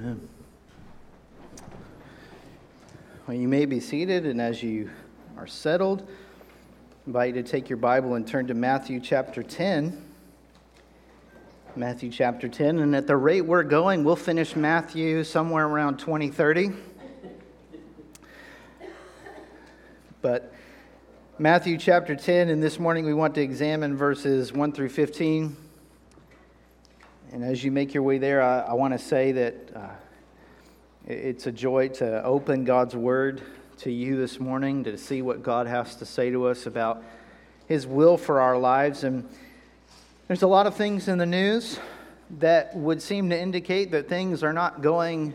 Amen. Well, you may be seated, and as you are settled, I invite you to take your Bible and turn to Matthew chapter 10. Matthew chapter 10, and at the rate we're going, we'll finish Matthew somewhere around 2030. But Matthew chapter 10, and this morning we want to examine verses 1 through 15. And as you make your way there, I, I want to say that uh, it's a joy to open God's Word to you this morning, to see what God has to say to us about His will for our lives. And there's a lot of things in the news that would seem to indicate that things are not going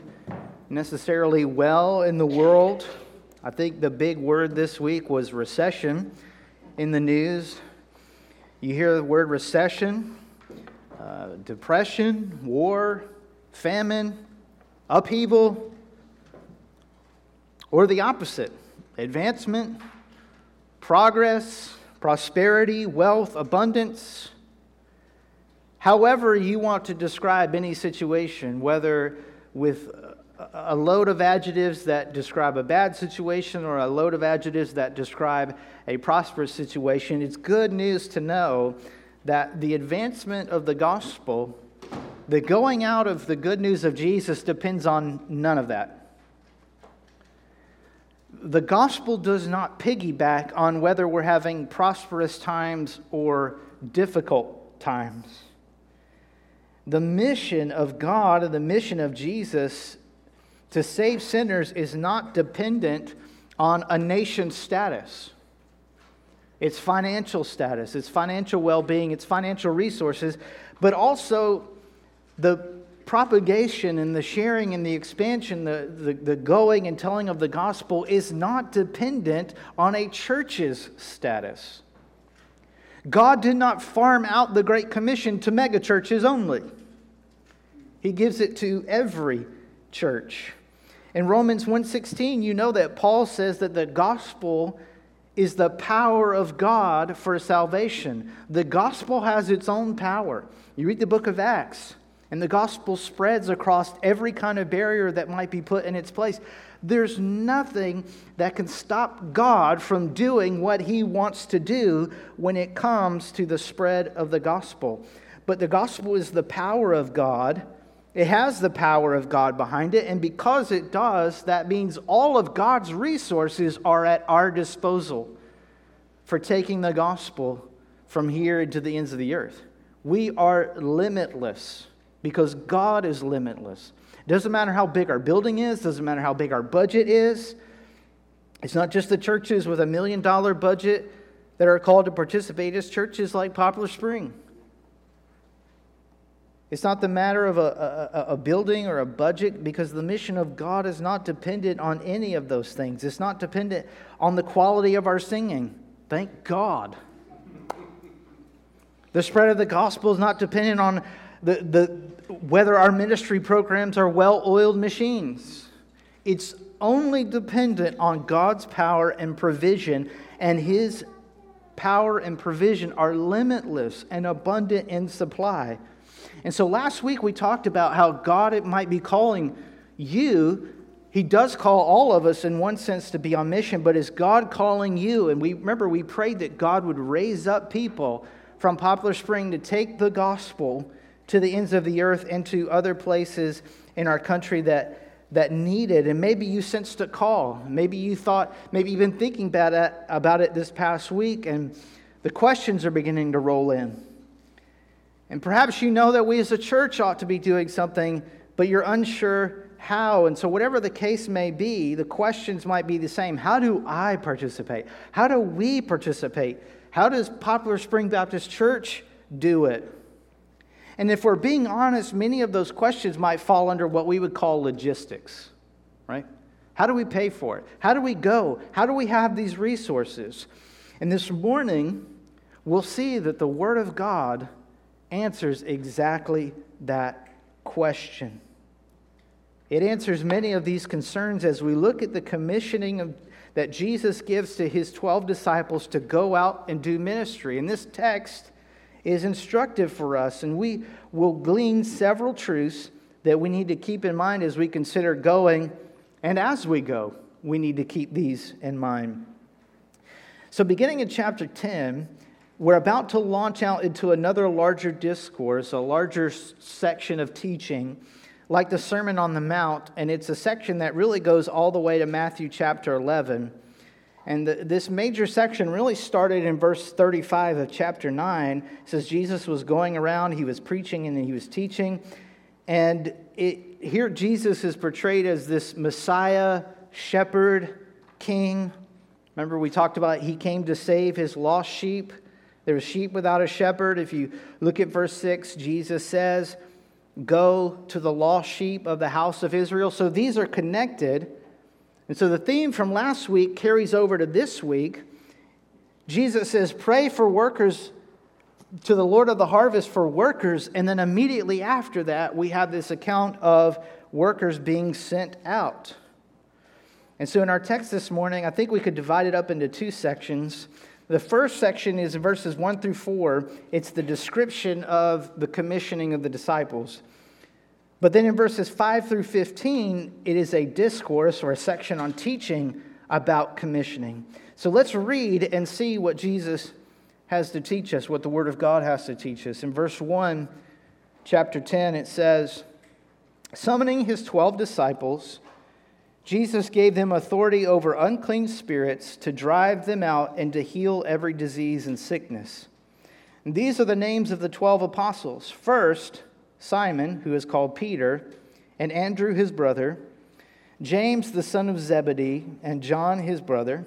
necessarily well in the world. I think the big word this week was recession in the news. You hear the word recession, uh, depression, war, famine, upheaval, or the opposite advancement, progress, prosperity, wealth, abundance. However, you want to describe any situation, whether with a load of adjectives that describe a bad situation or a load of adjectives that describe a prosperous situation, it's good news to know that the advancement of the gospel, the going out of the good news of Jesus, depends on none of that. The gospel does not piggyback on whether we're having prosperous times or difficult times. The mission of God and the mission of Jesus to save sinners is not dependent on a nation's status its financial status, its financial well being, its financial resources, but also the propagation and the sharing and the expansion, the, the, the, going and telling of the gospel is not dependent on a church's status. God did not farm out the Great Commission to megachurches only, He gives it to every church. In Romans 1:16, you know that Paul says that the gospel is the power of God for salvation. The gospel has its own power. You read the book of Acts, and the gospel spreads across every kind of barrier that might be put in its place. There's nothing that can stop God from doing what he wants to do when it comes to the spread of the gospel. But the gospel is the power of God it has the power of God behind it, and because it does, that means all of God's resources are at our disposal for taking the gospel from here to the ends of the earth. We are limitless because God is limitless. It doesn't matter how big our building is, doesn't matter how big our budget is. It's not just the churches with a million dollar budget that are called to participate, it's churches like Poplar Spring it's not the matter of a, a, a, building or a budget because the mission of God is not dependent on any of those things. It's not dependent on the quality of our singing. Thank God. The spread of the gospel is not dependent on the, the, whether our ministry programs are well oiled machines. It's only dependent on God's power and provision, and His power and provision are limitless and abundant in supply. And so last week we talked about how God it might be calling you. He does call all of us in one sense to be on mission, but is God calling you? And we remember we prayed that God would raise up people from Poplar Spring to take the gospel to the ends of the earth and to other places in our country that that needed and maybe you sensed a call maybe you thought maybe you've been thinking about it, about it this past week and the questions are beginning to roll in and perhaps you know that we as a church ought to be doing something, but you're unsure how. And so, whatever the case may be, the questions might be the same. How do I participate? How do we participate? How does Poplar Spring Baptist Church do it? And if we're being honest, many of those questions might fall under what we would call logistics, right? How do we pay for it? How do we go? How do we have these resources? And this morning, we'll see that the Word of God answers exactly that question. It answers many of these concerns as we look at the commissioning of, that Jesus gives to his 12 disciples to go out and do ministry. And this text is instructive for us, and we will glean several truths that we need to keep in mind as we consider going and as we go. We need to keep these in mind. So, beginning in chapter 10, we're about to launch out into another larger discourse, a larger section of teaching, like the Sermon on the Mount, and it's a section that really goes all the way to Matthew chapter 11. And the, this major section really started in verse 35 of chapter 9. It says Jesus was going around, he was preaching, and he was teaching. And it, here Jesus is portrayed as this Messiah, shepherd, king. Remember, we talked about he came to save his lost sheep. There were sheep without a shepherd. If you look at verse 6, Jesus says, Go to the lost sheep of the house of Israel. So these are connected. And so the theme from last week carries over to this week. Jesus says, Pray for workers to the Lord of the harvest for workers. And then immediately after that, we have this account of workers being sent out. And so in our text this morning, I think we could divide it up into two sections. The first section is verses 1 through 4. It's the description of the commissioning of the disciples. But then in verses 5 through 15, it is a discourse or a section on teaching about commissioning. So let's read and see what Jesus has to teach us, what the Word of God has to teach us. In verse 1, chapter 10, it says, Summoning his 12 disciples, Jesus gave them authority over unclean spirits to drive them out and to heal every disease and sickness. And these are the names of the 12 apostles. First, Simon, who is called Peter, and Andrew his brother, James the son of Zebedee, and John his brother,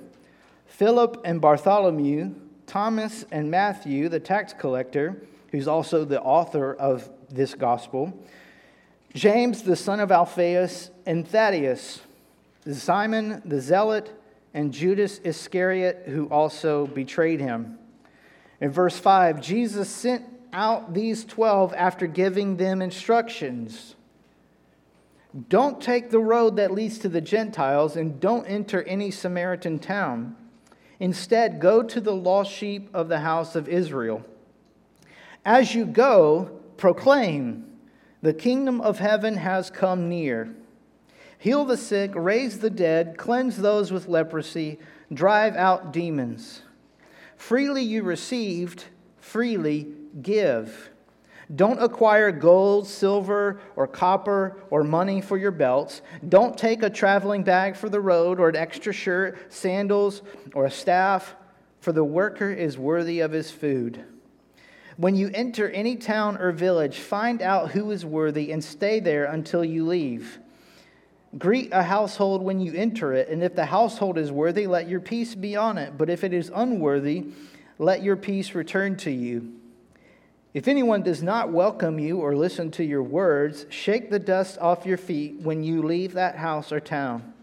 Philip and Bartholomew, Thomas and Matthew, the tax collector, who's also the author of this gospel, James the son of Alphaeus, and Thaddeus Simon the Zealot, and Judas Iscariot, who also betrayed him. In verse 5, Jesus sent out these 12 after giving them instructions. Don't take the road that leads to the Gentiles, and don't enter any Samaritan town. Instead, go to the lost sheep of the house of Israel. As you go, proclaim, the kingdom of heaven has come near heal the sick, raise the dead, cleanse those with leprosy, drive out demons. Freely you received, freely give. Don't acquire gold, silver, or copper, or money for your belts. Don't take a traveling bag for the road, or an extra shirt, sandals, or a staff, for the worker is worthy of his food. When you enter any town or village, find out who is worthy and stay there until you leave. Greet a household when you enter it, and if the household is worthy, let your peace be on it. But if it is unworthy, let your peace return to you. If anyone does not welcome you or listen to your words, shake the dust off your feet when you leave that house or town.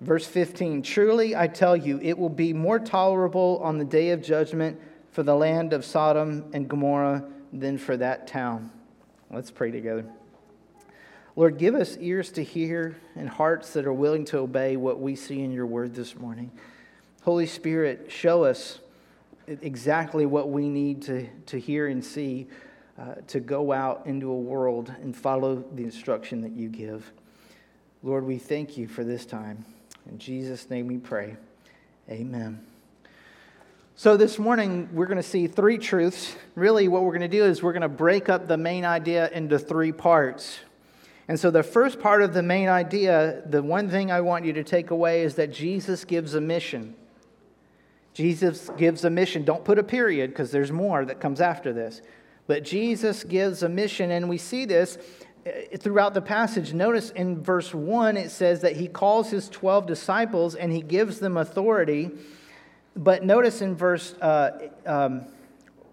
Verse 15 Truly I tell you, it will be more tolerable on the day of judgment for the land of Sodom and Gomorrah than for that town. Let's pray together. Lord, give us ears to hear and hearts that are willing to obey what we see in your word this morning. Holy Spirit, show us exactly what we need to, to hear and see uh, to go out into a world and follow the instruction that you give. Lord, we thank you for this time. In Jesus' name we pray. Amen. So, this morning, we're going to see three truths. Really, what we're going to do is we're going to break up the main idea into three parts. And so, the first part of the main idea, the one thing I want you to take away is that Jesus gives a mission. Jesus gives a mission. Don't put a period because there's more that comes after this. But Jesus gives a mission, and we see this eh, throughout the passage. Notice in verse 1, it says that he calls his 12 disciples and he gives them authority. But notice in verse, uh, um,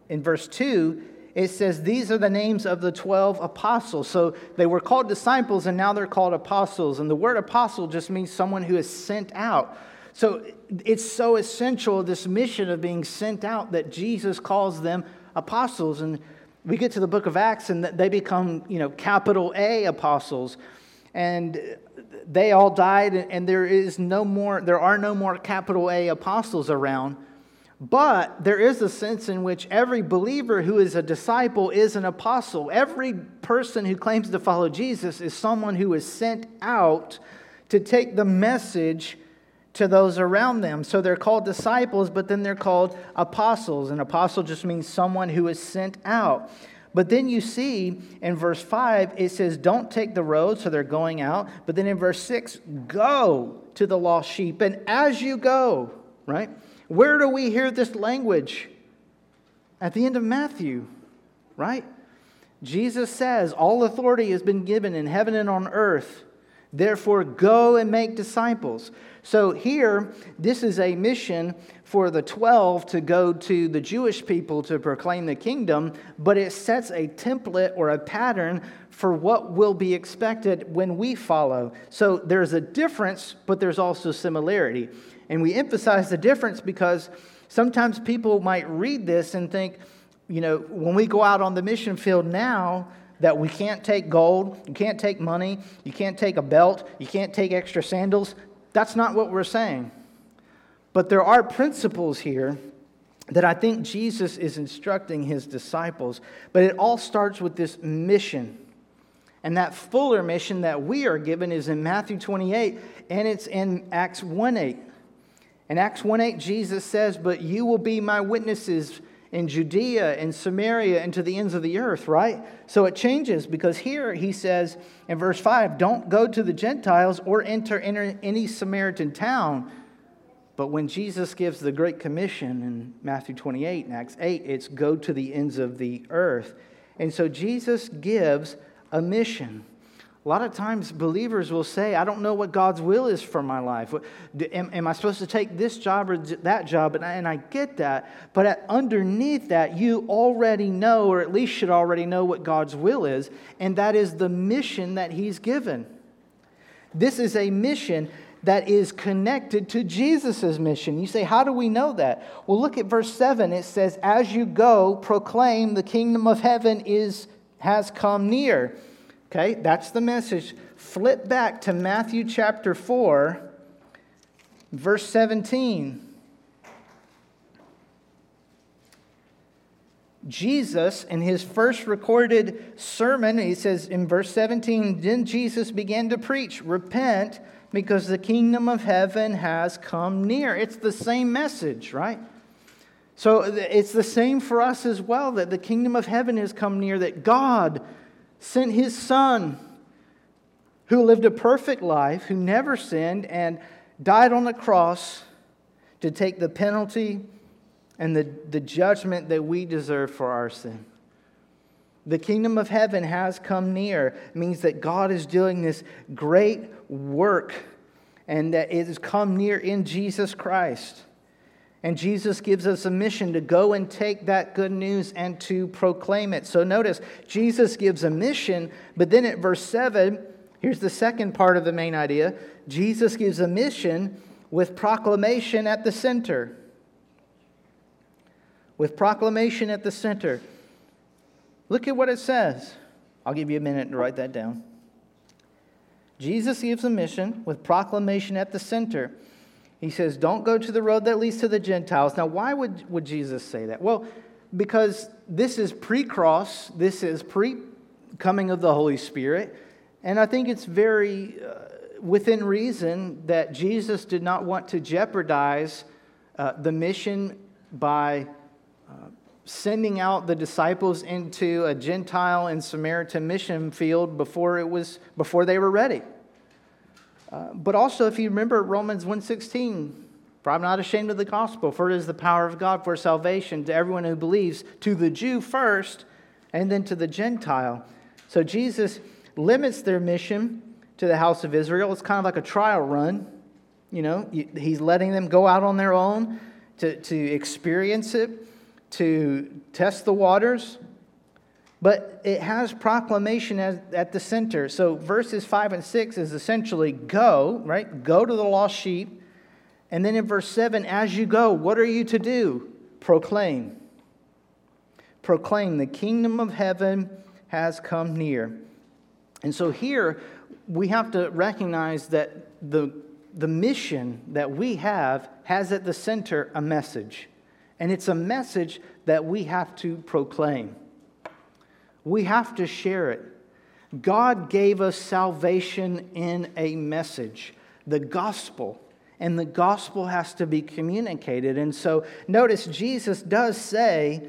in verse 2, it says these are the names of the 12 apostles. So they were called disciples and now they're called apostles. And the word apostle just means someone who is sent out. So it's so essential, this mission of being sent out, that Jesus calls them apostles. And we get to the book of Acts and they become, you know, capital A apostles. And they all died, and there is no more, there are no more capital A apostles around. But there is a sense in which every believer who is a disciple is an apostle. Every person who claims to follow Jesus is someone who is sent out to take the message to those around them. So they're called disciples, but then they're called apostles. An apostle just means someone who is sent out. But then you see in verse 5, it says, Don't take the road, so they're going out. But then in verse 6, go to the lost sheep. And as you go, right? Where do we hear this language? At the end of Matthew, right? Jesus says, All authority has been given in heaven and on earth. Therefore, go and make disciples. So, here, this is a mission for the 12 to go to the Jewish people to proclaim the kingdom, but it sets a template or a pattern for what will be expected when we follow. So, there's a difference, but there's also similarity. And we emphasize the difference because sometimes people might read this and think, you know, when we go out on the mission field now, that we can't take gold, you can't take money, you can't take a belt, you can't take extra sandals. That's not what we're saying. But there are principles here that I think Jesus is instructing his disciples. But it all starts with this mission. And that fuller mission that we are given is in Matthew 28 and it's in Acts 1 8. In Acts 1 8, Jesus says, But you will be my witnesses in Judea and Samaria and to the ends of the earth, right? So it changes because here he says in verse 5 don't go to the Gentiles or enter, enter any Samaritan town. But when Jesus gives the Great Commission in Matthew 28 and Acts 8, it's go to the ends of the earth. And so Jesus gives a mission. A lot of times, believers will say, I don't know what God's will is for my life. Am, am I supposed to take this job or that job? And I, and I get that. But at, underneath that, you already know, or at least should already know, what God's will is, and that is the mission that He's given. This is a mission that is connected to Jesus' mission. You say, How do we know that? Well, look at verse 7. It says, As you go, proclaim the kingdom of heaven is, has come near. Okay, that's the message. Flip back to Matthew chapter 4, verse 17. Jesus, in his first recorded sermon, he says in verse 17, then Jesus began to preach, Repent, because the kingdom of heaven has come near. It's the same message, right? So it's the same for us as well that the kingdom of heaven has come near, that God sent his son, who lived a perfect life, who never sinned, and died on the cross to take the penalty and the, the judgment that we deserve for our sin. The kingdom of heaven has come near. Means that God is doing this great work and that it has come near in Jesus Christ. And Jesus gives us a mission to go and take that good news and to proclaim it. So notice, Jesus gives a mission, but then at verse 7, here's the second part of the main idea Jesus gives a mission with proclamation at the center. With proclamation at the center. Look at what it says. I'll give you a minute to write that down. Jesus gives a mission with proclamation at the center. He says, Don't go to the road that leads to the Gentiles. Now, why would, would Jesus say that? Well, because this is pre cross, this is pre coming of the Holy Spirit. And I think it's very uh, within reason that Jesus did not want to jeopardize uh, the mission by uh, sending out the disciples into a Gentile and Samaritan mission field before it was before they were ready. Uh, but also, if you remember Romans 1.16, for I'm not ashamed of the gospel, for it is the power of God for salvation to everyone who believes, to the Jew first, and then to the Gentile. So Jesus limits their mission to the house of Israel. It's kind of like a trial run. You know, he's letting them go out on their own to, to experience it, to test the waters, but it has proclamation as, at the center. So verses 5 and 6 is essentially go, right? Go to the lost sheep. And then in verse 7, as you go, what are you to do? Proclaim. Proclaim the kingdom of heaven has come near. And so here we have to recognize that the, the mission that we have has at the center a message. And it's a message that we have to proclaim. We have to share it. God gave us salvation in a message, the gospel. And the gospel has to be communicated. And so notice Jesus does say,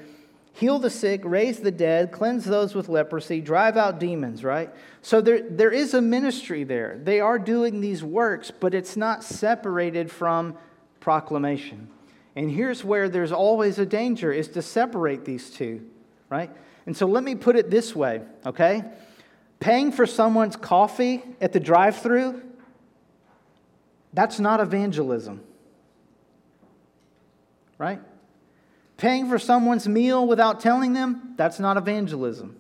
heal the sick, raise the dead, cleanse those with leprosy, drive out demons, right? So there, there is a ministry there. They are doing these works, but it's not separated from proclamation. And here's where there's always a danger is to separate these two, right? And so let me put it this way, okay? Paying for someone's coffee at the drive through, that's not evangelism. Right? Paying for someone's meal without telling them, that's not evangelism.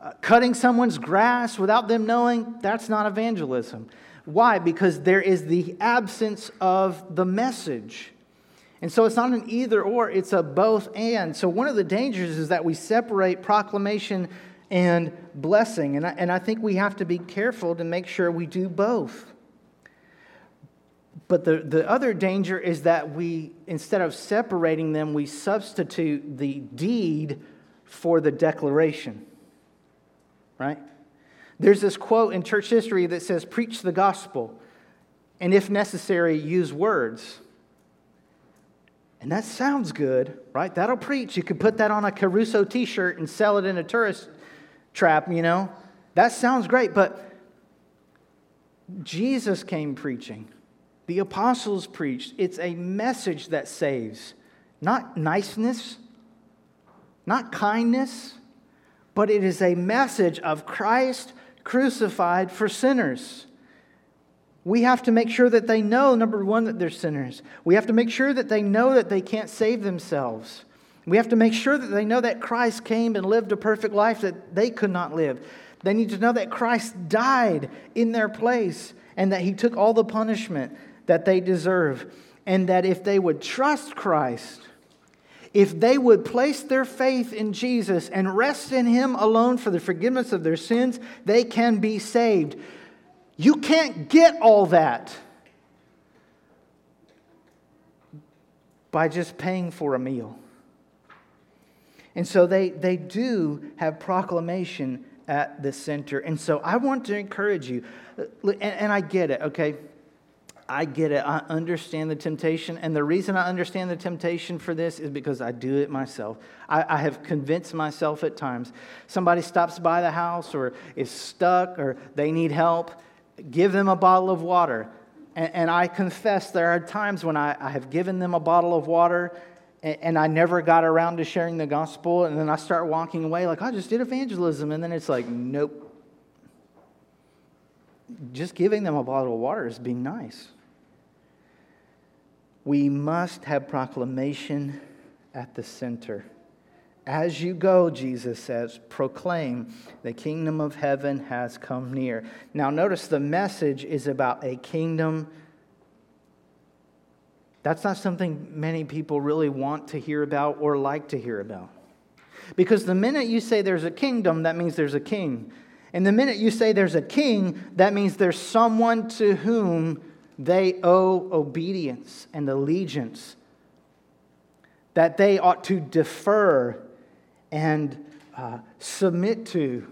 Uh, cutting someone's grass without them knowing, that's not evangelism. Why? Because there is the absence of the message. And so it's not an either or, it's a both and. So one of the dangers is that we separate proclamation and blessing. And I, and I think we have to be careful to make sure we do both. But the, the other danger is that we, instead of separating them, we substitute the deed for the declaration. Right? There's this quote in church history that says, Preach the gospel, and if necessary, use words. And that sounds good, right? That'll preach. You could put that on a Caruso t shirt and sell it in a tourist trap, you know? That sounds great, but Jesus came preaching. The apostles preached. It's a message that saves, not niceness, not kindness, but it is a message of Christ crucified for sinners. We have to make sure that they know, number one, that they're sinners. We have to make sure that they know that they can't save themselves. We have to make sure that they know that Christ came and lived a perfect life that they could not live. They need to know that Christ died in their place and that he took all the punishment that they deserve. And that if they would trust Christ, if they would place their faith in Jesus and rest in him alone for the forgiveness of their sins, they can be saved. You can't get all that by just paying for a meal. And so they, they do have proclamation at the center. And so I want to encourage you, uh, and, and I get it, okay? I get it. I understand the temptation. And the reason I understand the temptation for this is because I do it myself. I, I, have convinced myself at times. Somebody stops by the house or is stuck or they need help give them a bottle of water. And, and I confess there are times when I, I, have given them a bottle of water and, and, I never got around to sharing the gospel. And then I start walking away like, I just did evangelism. And then it's like, nope. Just giving them a bottle of water is being nice. We must have proclamation at the center. As you go, Jesus says, proclaim the kingdom of heaven has come near. Now, notice the message is about a kingdom. That's not something many people really want to hear about or like to hear about. Because the minute you say there's a kingdom, that means there's a king. And the minute you say there's a king, that means there's someone to whom they owe obedience and allegiance, that they ought to defer and uh, submit to.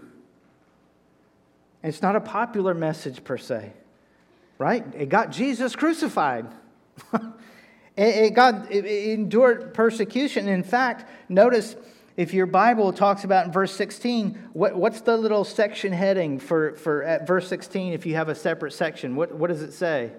It's not a popular message per se, right? It got Jesus crucified. it, got it endured persecution. In fact, notice if your Bible talks about in verse 16, what, what's the little section heading for, for at verse 16 if you have a separate section? What, what does it say?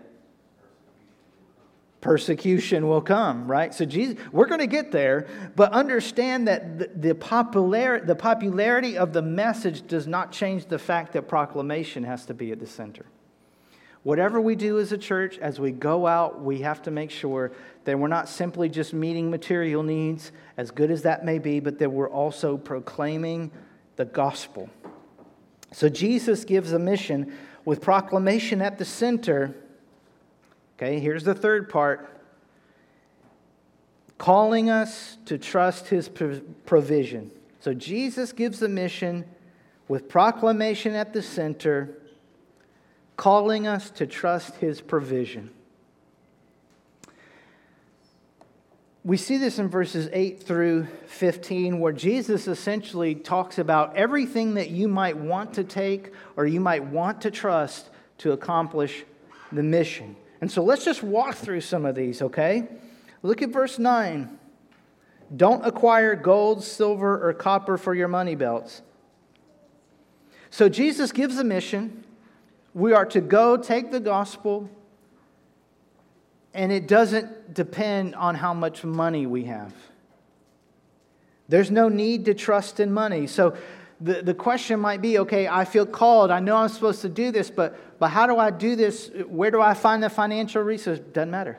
Persecution will come, right? So Jesus, we're going to get there, but understand that the, the, popular, the popularity of the message does not change the fact that proclamation has to be at the center. Whatever we do as a church, as we go out, we have to make sure that we're not simply just meeting material needs, as good as that may be, but that we're also proclaiming the gospel. So Jesus gives a mission with proclamation at the center Okay, here's the third part calling us to trust his provision. So Jesus gives the mission with proclamation at the center, calling us to trust his provision. we see this in verses 8 through 15, where Jesus essentially talks about everything that you might want to take or you might want to trust to accomplish the mission. And so let's just walk through some of these, okay? Look at verse 9. Don't acquire gold, silver, or copper for your money belts. So Jesus gives a mission. We are to go take the gospel and it doesn't depend on how much money we have. There's no need to trust in money. So the, the question might be okay, I feel called. I know I'm supposed to do this, but, but how do I do this? Where do I find the financial resources? Doesn't matter.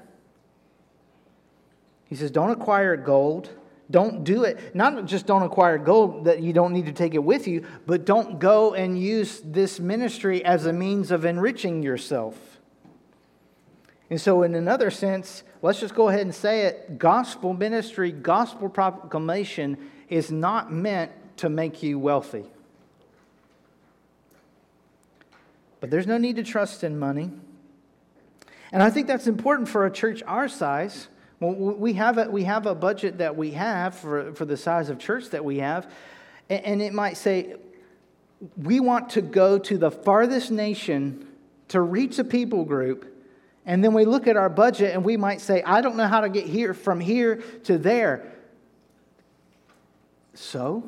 He says, don't acquire gold. Don't do it. Not just don't acquire gold that you don't need to take it with you, but don't go and use this ministry as a means of enriching yourself. And so, in another sense, let's just go ahead and say it gospel ministry, gospel proclamation is not meant to make you wealthy. But there's no need to trust in money. And I think that's important for a church our size. Well, we have a, we have a budget that we have for, for the size of church that we have. And it might say, we want to go to the farthest nation to reach a people group and then we look at our budget and we might say, I don't know how to get here from here to there. So,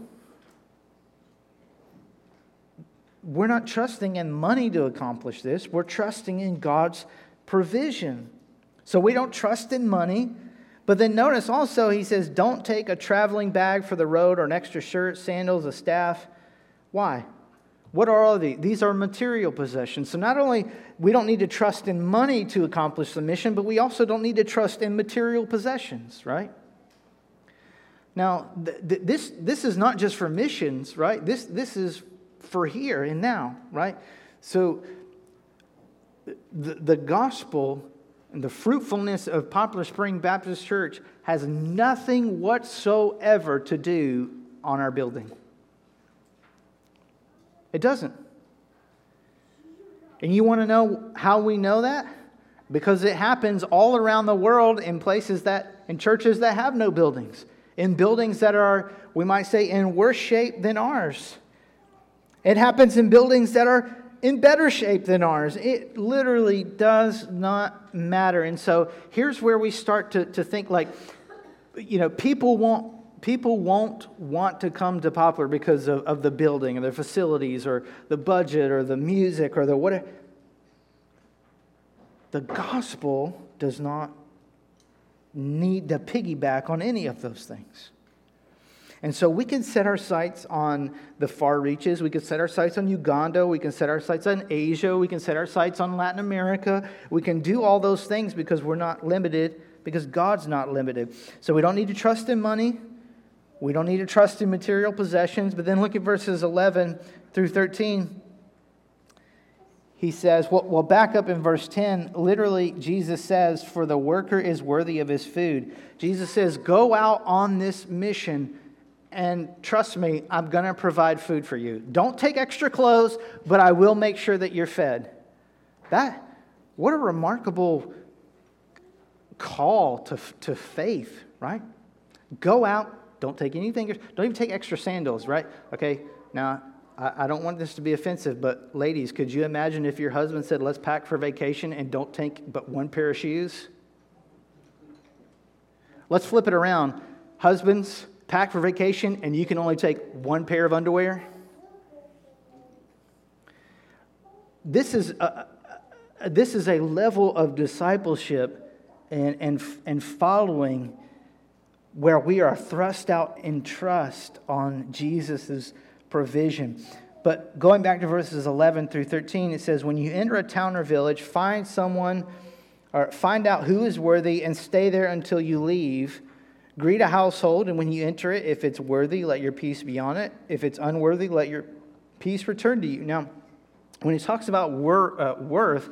we're not trusting in money to accomplish this. We're trusting in God's provision. So we don't trust in money. But then notice also, he says, don't take a traveling bag for the road or an extra shirt, sandals, a staff. Why? What are all these? These are material possessions. So not only we don't need to trust in money to accomplish the mission, but we also don't need to trust in material possessions, right? Now, th- th- this, this is not just for missions, right? This, this is for here and now, right? So the, the gospel and the fruitfulness of Poplar Spring Baptist Church has nothing whatsoever to do on our building. It doesn't. And you want to know how we know that? Because it happens all around the world in places that, in churches that have no buildings, in buildings that are, we might say, in worse shape than ours. It happens in buildings that are in better shape than ours. It literally does not matter. And so here's where we start to, to think like, you know, people won't people won't want to come to Poplar because of, of the building or the facilities or the budget or the music or the whatever. The gospel does not need to piggyback on any of those things. And so we can set our sights on the far reaches. We can set our sights on Uganda. We can set our sights on Asia. We can set our sights on Latin America. We can do all those things because we're not limited, because God's not limited. So we don't need to trust in money. We don't need to trust in material possessions. But then look at verses 11 through 13. He says, well, well, back up in verse 10. Literally, Jesus says, For the worker is worthy of his food. Jesus says, Go out on this mission and trust me, I'm going to provide food for you. Don't take extra clothes, but I will make sure that you're fed. That, what a remarkable call to, to faith, right? Go out, don't take anything, don't even take extra sandals, right? Okay, now I, I don't want this to be offensive, but ladies, could you imagine if your husband said, let's pack for vacation and don't take but one pair of shoes? Let's flip it around. Husbands, pack for vacation and you can only take one pair of underwear. This is a, this is a level of discipleship and, and, and following where we are thrust out in trust on Jesus' provision. But going back to verses 11 through 13, it says, When you enter a town or village, find someone or find out who is worthy and stay there until you leave. Greet a household, and when you enter it, if it's worthy, let your peace be on it. If it's unworthy, let your peace return to you. Now, when he talks about wor- uh, worth,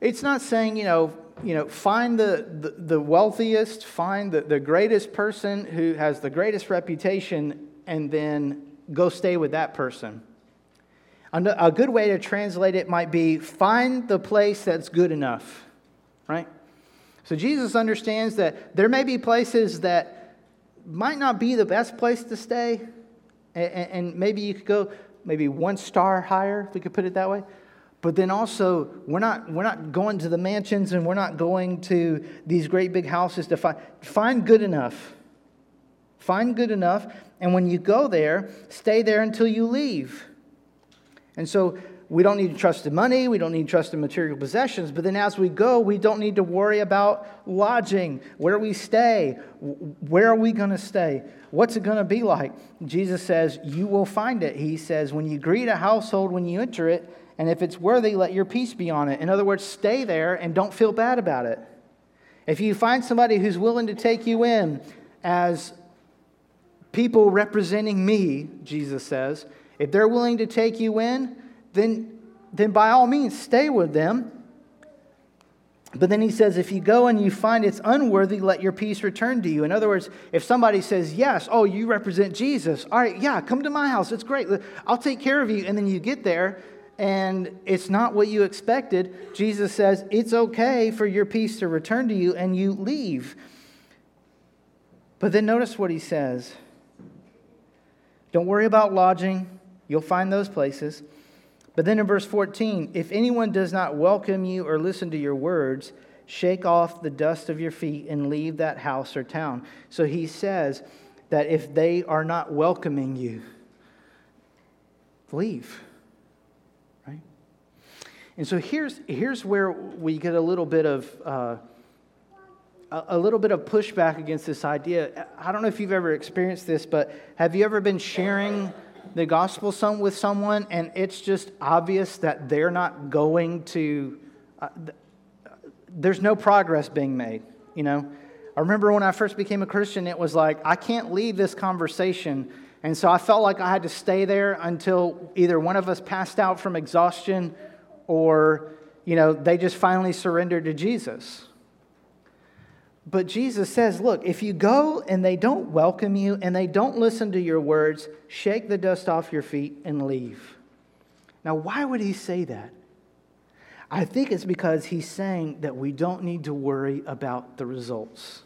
it's not saying, you know, you know, find the, the, the wealthiest, find the, the greatest person who has the greatest reputation, and then go stay with that person. A good way to translate it might be find the place that's good enough, right? So Jesus understands that there may be places that might not be the best place to stay, and maybe you could go maybe one star higher, if we could put it that way. But then also, we're not, we're not going to the mansions and we're not going to these great big houses to find, find good enough. Find good enough. And when you go there, stay there until you leave. And so we don't need to trust in money, we don't need to trust in material possessions, but then as we go, we don't need to worry about lodging, where we stay, where are we going to stay, what's it going to be like. Jesus says, You will find it. He says, When you greet a household, when you enter it, and if it's worthy, let your peace be on it. In other words, stay there and don't feel bad about it. If you find somebody who's willing to take you in as people representing me, Jesus says, if they're willing to take you in, then, then by all means, stay with them. But then he says, if you go and you find it's unworthy, let your peace return to you. In other words, if somebody says, yes, oh, you represent Jesus, all right, yeah, come to my house, it's great, I'll take care of you. And then you get there and it's not what you expected. Jesus says, it's okay for your peace to return to you and you leave. But then notice what he says don't worry about lodging, you'll find those places. But then in verse 14, if anyone does not welcome you or listen to your words, shake off the dust of your feet and leave that house or town. So he says that if they are not welcoming you, leave. Right? And so here's, here's where we get a little bit of. Uh, a little bit of pushback against this idea. I don't know if you've ever experienced this, but have you ever been sharing the gospel some, with someone and it's just obvious that they're not going to, uh, there's no progress being made, you know? I remember when I first became a Christian, it was like, I can't leave this conversation. And so I felt like I had to stay there until either one of us passed out from exhaustion or, you know, they just finally surrendered to Jesus. But Jesus says, Look, if you go and they don't welcome you and they don't listen to your words, shake the dust off your feet and leave. Now, why would he say that? I think it's because he's saying that we don't need to worry about the results.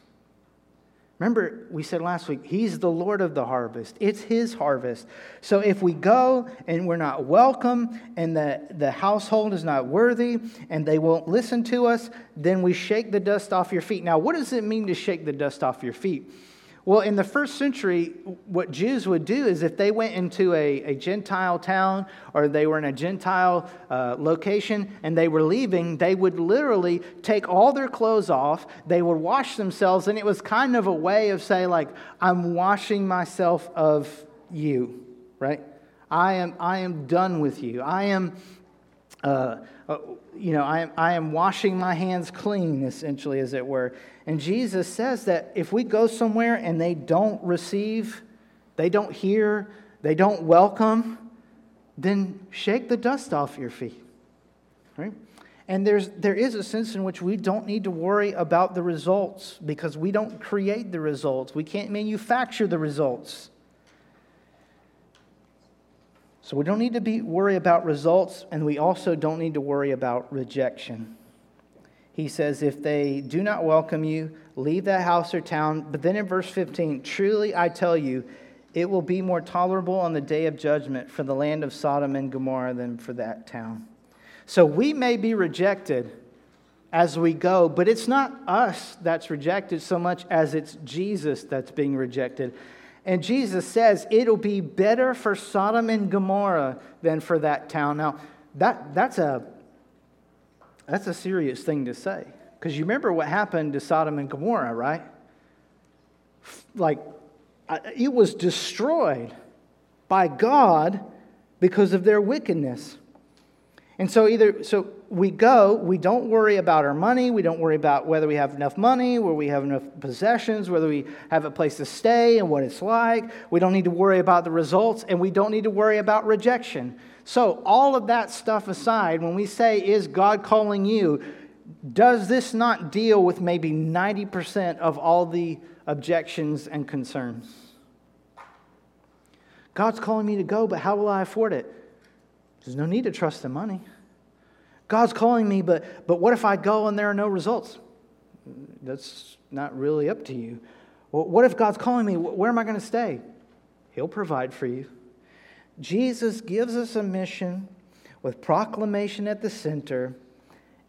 Remember, we said last week, He's the Lord of the harvest. It's His harvest. So if we go and we're not welcome and the, the household is not worthy and they won't listen to us, then we shake the dust off your feet. Now, what does it mean to shake the dust off your feet? Well, in the first century, what Jews would do is if they went into a, a Gentile town or they were in a Gentile uh, location and they were leaving, they would literally take all their clothes off, they would wash themselves, and it was kind of a way of saying, like, I'm washing myself of you, right? I am, I am done with you. I am. Uh, uh, you know, I am, I am washing my hands clean, essentially, as it were. And Jesus says that if we go somewhere and they don't receive, they don't hear, they don't welcome, then shake the dust off your feet. Right? And there's, there is a sense in which we don't need to worry about the results because we don't create the results. We can't manufacture the results. So we don't need to be, worry about results, and we also don't need to worry about rejection he says, If they do not welcome you, leave that house or town. But then in verse 15, truly I tell you, it will be more tolerable on the day of judgment for the land of Sodom and Gomorrah than for that town. So we may be rejected as we go, but it's not us that's rejected so much as it's Jesus that's being rejected. And Jesus says it'll be better for Sodom and Gomorrah than for that town. Now, that, that's a that's a serious thing to say. Because you remember what happened to Sodom and Gomorrah, right? Like, it was destroyed by God because of their wickedness. And so either so we go, we don't worry about our money, we don't worry about whether we have enough money, whether we have enough possessions, whether we have a place to stay and what it's like. We don't need to worry about the results and we don't need to worry about rejection. So, all of that stuff aside, when we say, Is God calling you? Does this not deal with maybe 90% of all the objections and concerns? God's calling me to go, but how will I afford it? There's no need to trust the money. God's calling me, but, but what if I go and there are no results? that's not really up to you. Well, what if God's calling me? Where am I going to stay? He'll provide for you. Jesus gives us a mission with proclamation at the center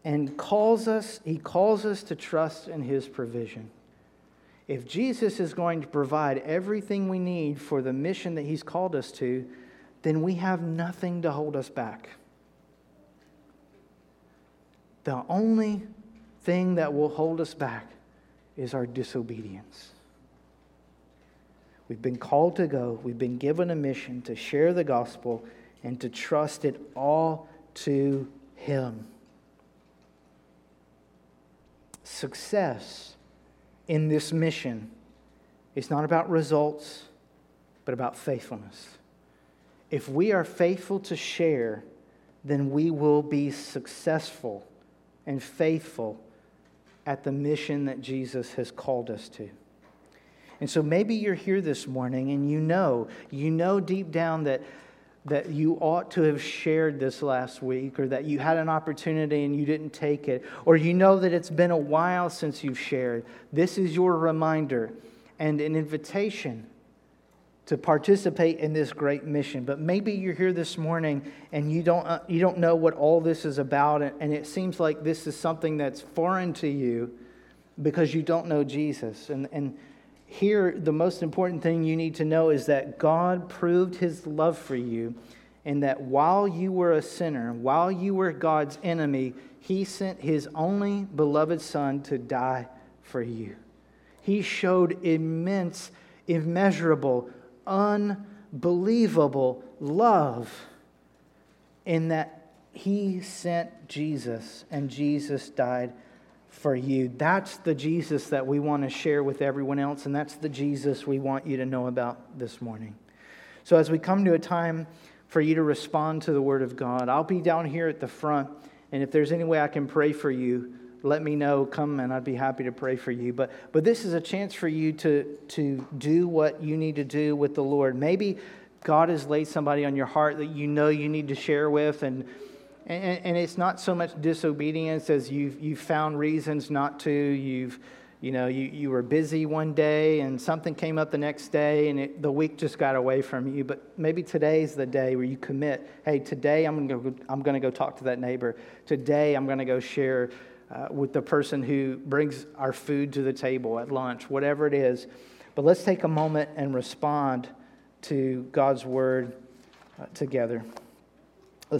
and calls us, he calls us to trust in his provision. If Jesus is going to provide everything we need for the mission that he's called us to, then we have nothing to hold us back. The only thing that will hold us back is our disobedience. We've been called to go, we've been given a mission to share the gospel and to trust it all to Him. Success in this mission is not about results, but about faithfulness. If we are faithful to share, then we will be successful and faithful at the mission that Jesus has called us to. And so maybe you're here this morning and you know, you know deep down that that you ought to have shared this last week or that you had an opportunity and you didn't take it or you know that it's been a while since you've shared. This is your reminder and an invitation to participate in this great mission. But maybe you're here this morning and you don't, uh, you don't know what all this is about, and it seems like this is something that's foreign to you because you don't know Jesus. And, and here, the most important thing you need to know is that God proved his love for you, and that while you were a sinner, while you were God's enemy, he sent his only beloved Son to die for you. He showed immense, immeasurable, unbelievable love in that he sent Jesus, and Jesus died for you. That's the Jesus that we want to share with everyone else, and that's the Jesus we want you to know about this morning. So, as we come to a time for you to respond to the Word of God, I'll be down here at the front, and if there's any way I can pray for you, let me know. Come, and I'd be happy to pray for you. But, but this is a chance for you to, to do what you need to do with the Lord. Maybe God has laid somebody on your heart that you know you need to share with, and and, and it's not so much disobedience as you've, you've found reasons not to. You've, you know, you, you were busy one day and something came up the next day and it, the week just got away from you. But maybe today's the day where you commit hey, today I'm going to go, I'm going to go talk to that neighbor. Today I'm going to go share uh, with the person who brings our food to the table at lunch, whatever it is. But let's take a moment and respond to God's word uh, together.